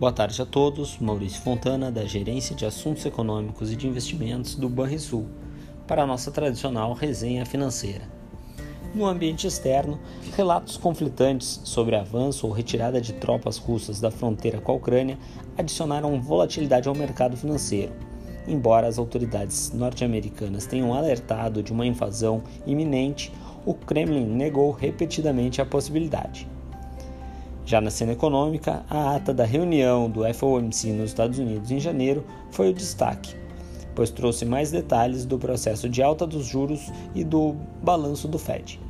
Boa tarde a todos. Maurício Fontana, da Gerência de Assuntos Econômicos e de Investimentos do Banrisul, para a nossa tradicional resenha financeira. No ambiente externo, relatos conflitantes sobre avanço ou retirada de tropas russas da fronteira com a Ucrânia adicionaram volatilidade ao mercado financeiro. Embora as autoridades norte-americanas tenham alertado de uma invasão iminente, o Kremlin negou repetidamente a possibilidade. Já na cena econômica, a ata da reunião do FOMC nos Estados Unidos em janeiro foi o destaque, pois trouxe mais detalhes do processo de alta dos juros e do balanço do Fed.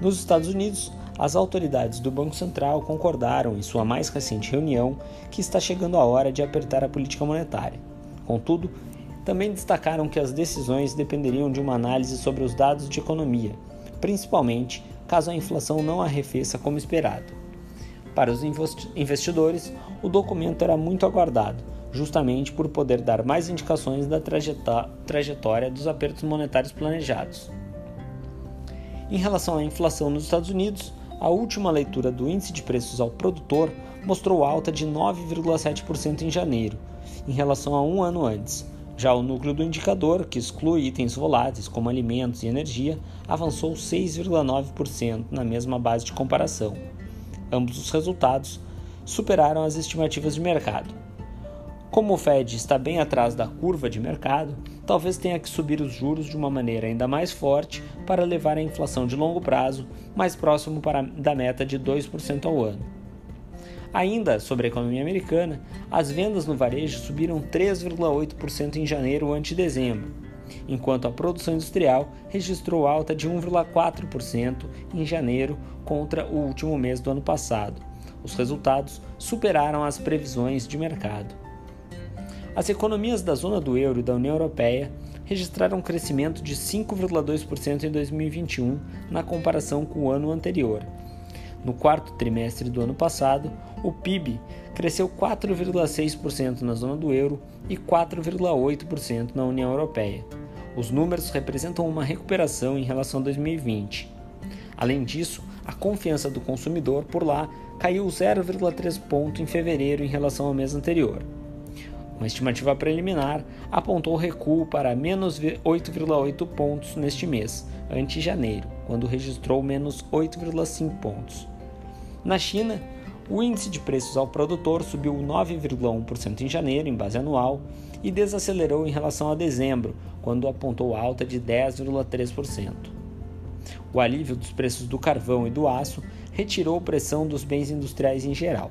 Nos Estados Unidos, as autoridades do Banco Central concordaram em sua mais recente reunião que está chegando a hora de apertar a política monetária. Contudo, também destacaram que as decisões dependeriam de uma análise sobre os dados de economia, principalmente caso a inflação não arrefeça como esperado. Para os investidores, o documento era muito aguardado, justamente por poder dar mais indicações da trajetória dos apertos monetários planejados. Em relação à inflação nos Estados Unidos, a última leitura do índice de preços ao produtor mostrou alta de 9,7% em janeiro, em relação a um ano antes. Já o núcleo do indicador, que exclui itens voláteis como alimentos e energia, avançou 6,9% na mesma base de comparação. Ambos os resultados superaram as estimativas de mercado. Como o Fed está bem atrás da curva de mercado, talvez tenha que subir os juros de uma maneira ainda mais forte para levar a inflação de longo prazo mais próximo para, da meta de 2% ao ano. Ainda sobre a economia americana, as vendas no varejo subiram 3,8% em janeiro ante dezembro, enquanto a produção industrial registrou alta de 1,4% em janeiro contra o último mês do ano passado. Os resultados superaram as previsões de mercado. As economias da zona do euro e da União Europeia registraram um crescimento de 5,2% em 2021 na comparação com o ano anterior. No quarto trimestre do ano passado, o PIB cresceu 4,6% na zona do euro e 4,8% na União Europeia. Os números representam uma recuperação em relação a 2020. Além disso, a confiança do consumidor por lá caiu 0,3 ponto em fevereiro em relação ao mês anterior. Uma estimativa preliminar apontou recuo para menos 8,8 pontos neste mês, ante janeiro, quando registrou menos 8,5 pontos. Na China, o índice de preços ao produtor subiu 9,1% em janeiro, em base anual, e desacelerou em relação a dezembro, quando apontou alta de 10,3%. O alívio dos preços do carvão e do aço retirou pressão dos bens industriais em geral.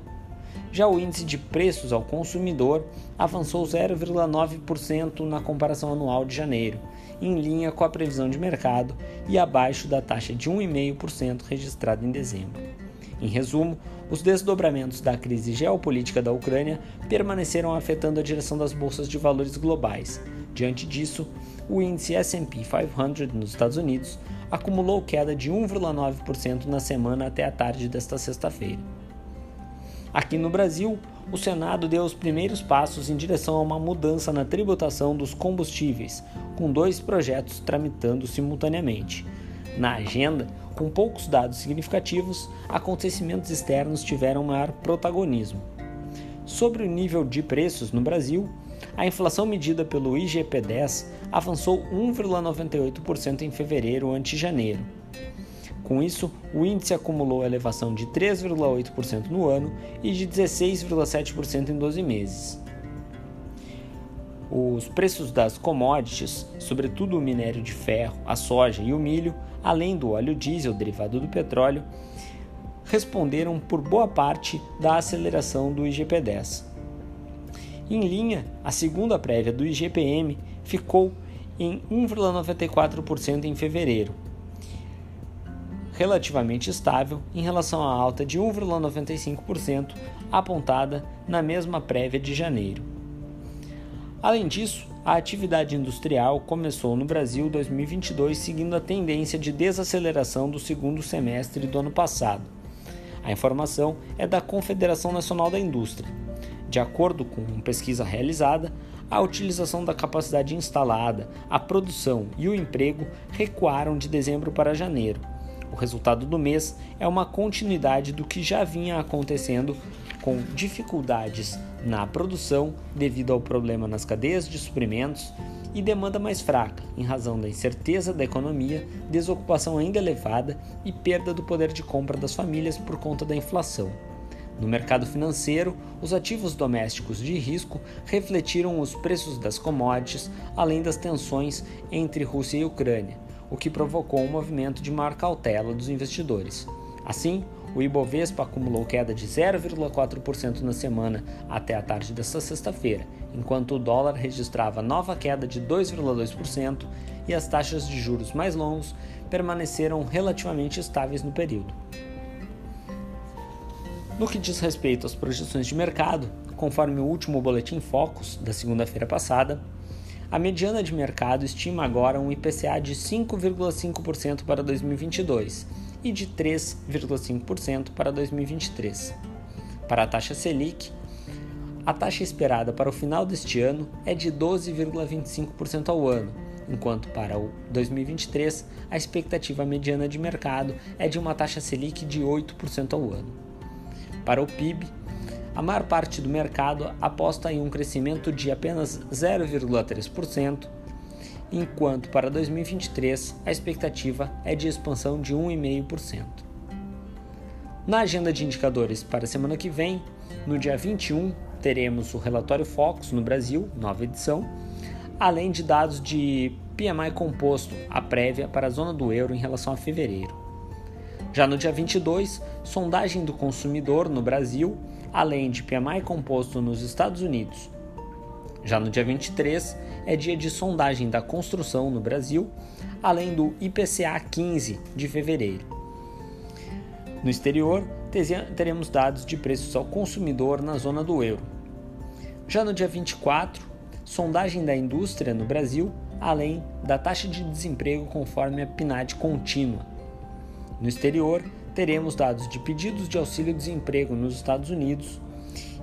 Já o índice de preços ao consumidor avançou 0,9% na comparação anual de janeiro, em linha com a previsão de mercado e abaixo da taxa de 1,5% registrada em dezembro. Em resumo, os desdobramentos da crise geopolítica da Ucrânia permaneceram afetando a direção das bolsas de valores globais. Diante disso, o índice SP 500 nos Estados Unidos acumulou queda de 1,9% na semana até a tarde desta sexta-feira. Aqui no Brasil, o Senado deu os primeiros passos em direção a uma mudança na tributação dos combustíveis, com dois projetos tramitando simultaneamente. Na agenda, com poucos dados significativos, acontecimentos externos tiveram maior protagonismo. Sobre o nível de preços no Brasil, a inflação medida pelo IGP-10 avançou 1,98% em fevereiro ante janeiro. Com isso, o índice acumulou elevação de 3,8% no ano e de 16,7% em 12 meses. Os preços das commodities, sobretudo o minério de ferro, a soja e o milho, além do óleo diesel derivado do petróleo, responderam por boa parte da aceleração do IGP-10. Em linha, a segunda prévia do IGPM ficou em 1,94% em fevereiro, relativamente estável em relação à alta de 1,95% apontada na mesma prévia de janeiro. Além disso, a atividade industrial começou no Brasil 2022 seguindo a tendência de desaceleração do segundo semestre do ano passado. A informação é da Confederação Nacional da Indústria. De acordo com uma pesquisa realizada, a utilização da capacidade instalada, a produção e o emprego recuaram de dezembro para janeiro. O resultado do mês é uma continuidade do que já vinha acontecendo com dificuldades na produção devido ao problema nas cadeias de suprimentos e demanda mais fraca, em razão da incerteza da economia, desocupação ainda elevada e perda do poder de compra das famílias por conta da inflação. No mercado financeiro, os ativos domésticos de risco refletiram os preços das commodities, além das tensões entre Rússia e Ucrânia, o que provocou um movimento de maior cautela dos investidores. Assim, o Ibovespa acumulou queda de 0,4% na semana até a tarde desta sexta-feira, enquanto o dólar registrava nova queda de 2,2% e as taxas de juros mais longos permaneceram relativamente estáveis no período. No que diz respeito às projeções de mercado, conforme o último boletim Focus da segunda-feira passada, a mediana de mercado estima agora um IPCA de 5,5% para 2022 e de 3,5% para 2023. Para a taxa Selic, a taxa esperada para o final deste ano é de 12,25% ao ano, enquanto para o 2023 a expectativa mediana de mercado é de uma taxa Selic de 8% ao ano. Para o PIB, a maior parte do mercado aposta em um crescimento de apenas 0,3% enquanto para 2023 a expectativa é de expansão de 1,5%. Na agenda de indicadores para a semana que vem, no dia 21, teremos o relatório Focus no Brasil, nova edição, além de dados de PMI composto, a prévia para a zona do euro em relação a fevereiro. Já no dia 22, sondagem do consumidor no Brasil, além de PMI composto nos Estados Unidos, já no dia 23 é dia de sondagem da construção no Brasil, além do IPCA 15 de fevereiro. No exterior, teremos dados de preços ao consumidor na zona do euro. Já no dia 24, sondagem da indústria no Brasil, além da taxa de desemprego conforme a PNAD contínua. No exterior, teremos dados de pedidos de auxílio-desemprego nos Estados Unidos,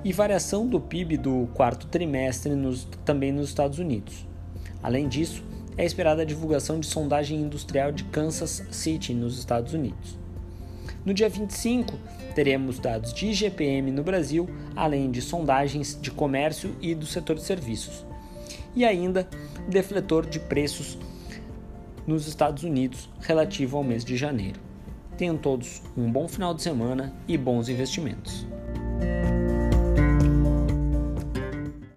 e variação do PIB do quarto trimestre nos, também nos Estados Unidos. Além disso, é esperada a divulgação de sondagem industrial de Kansas City, nos Estados Unidos. No dia 25, teremos dados de IGPM no Brasil, além de sondagens de comércio e do setor de serviços. E ainda, defletor de preços nos Estados Unidos relativo ao mês de janeiro. Tenham todos um bom final de semana e bons investimentos.